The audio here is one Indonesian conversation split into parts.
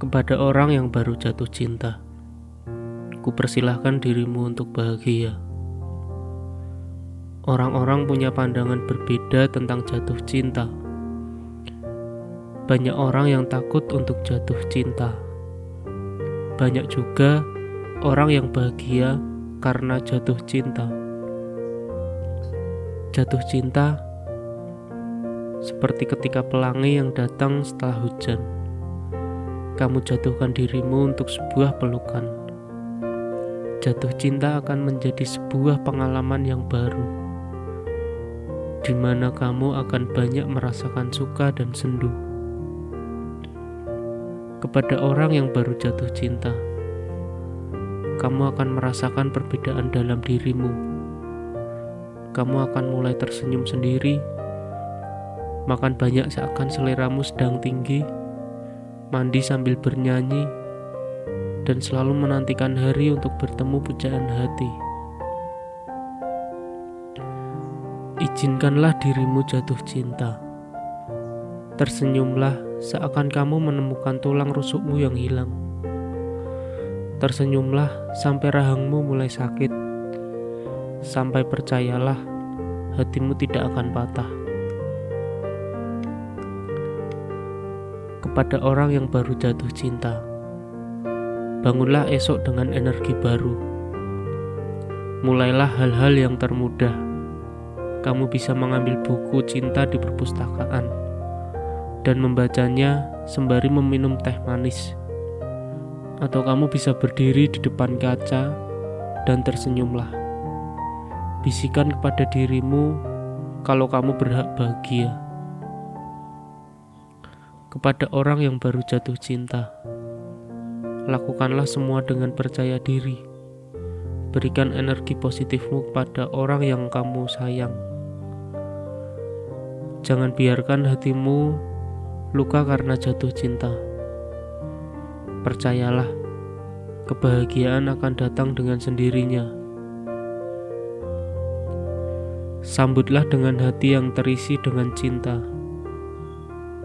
Kepada orang yang baru jatuh cinta, ku persilahkan dirimu untuk bahagia. Orang-orang punya pandangan berbeda tentang jatuh cinta. Banyak orang yang takut untuk jatuh cinta. Banyak juga orang yang bahagia karena jatuh cinta. Jatuh cinta seperti ketika pelangi yang datang setelah hujan kamu jatuhkan dirimu untuk sebuah pelukan. Jatuh cinta akan menjadi sebuah pengalaman yang baru, di mana kamu akan banyak merasakan suka dan sendu. Kepada orang yang baru jatuh cinta, kamu akan merasakan perbedaan dalam dirimu. Kamu akan mulai tersenyum sendiri, makan banyak seakan seleramu sedang tinggi mandi sambil bernyanyi, dan selalu menantikan hari untuk bertemu pujaan hati. Izinkanlah dirimu jatuh cinta. Tersenyumlah seakan kamu menemukan tulang rusukmu yang hilang. Tersenyumlah sampai rahangmu mulai sakit. Sampai percayalah, hatimu tidak akan patah. Kepada orang yang baru jatuh cinta. Bangunlah esok dengan energi baru. Mulailah hal-hal yang termudah. Kamu bisa mengambil buku cinta di perpustakaan dan membacanya sembari meminum teh manis. Atau kamu bisa berdiri di depan kaca dan tersenyumlah. Bisikan kepada dirimu kalau kamu berhak bahagia kepada orang yang baru jatuh cinta. Lakukanlah semua dengan percaya diri. Berikan energi positifmu kepada orang yang kamu sayang. Jangan biarkan hatimu luka karena jatuh cinta. Percayalah, kebahagiaan akan datang dengan sendirinya. Sambutlah dengan hati yang terisi dengan cinta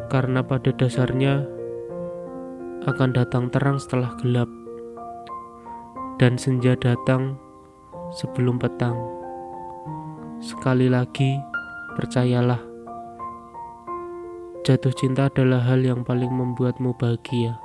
karena pada dasarnya akan datang terang setelah gelap, dan senja datang sebelum petang. Sekali lagi, percayalah, jatuh cinta adalah hal yang paling membuatmu bahagia.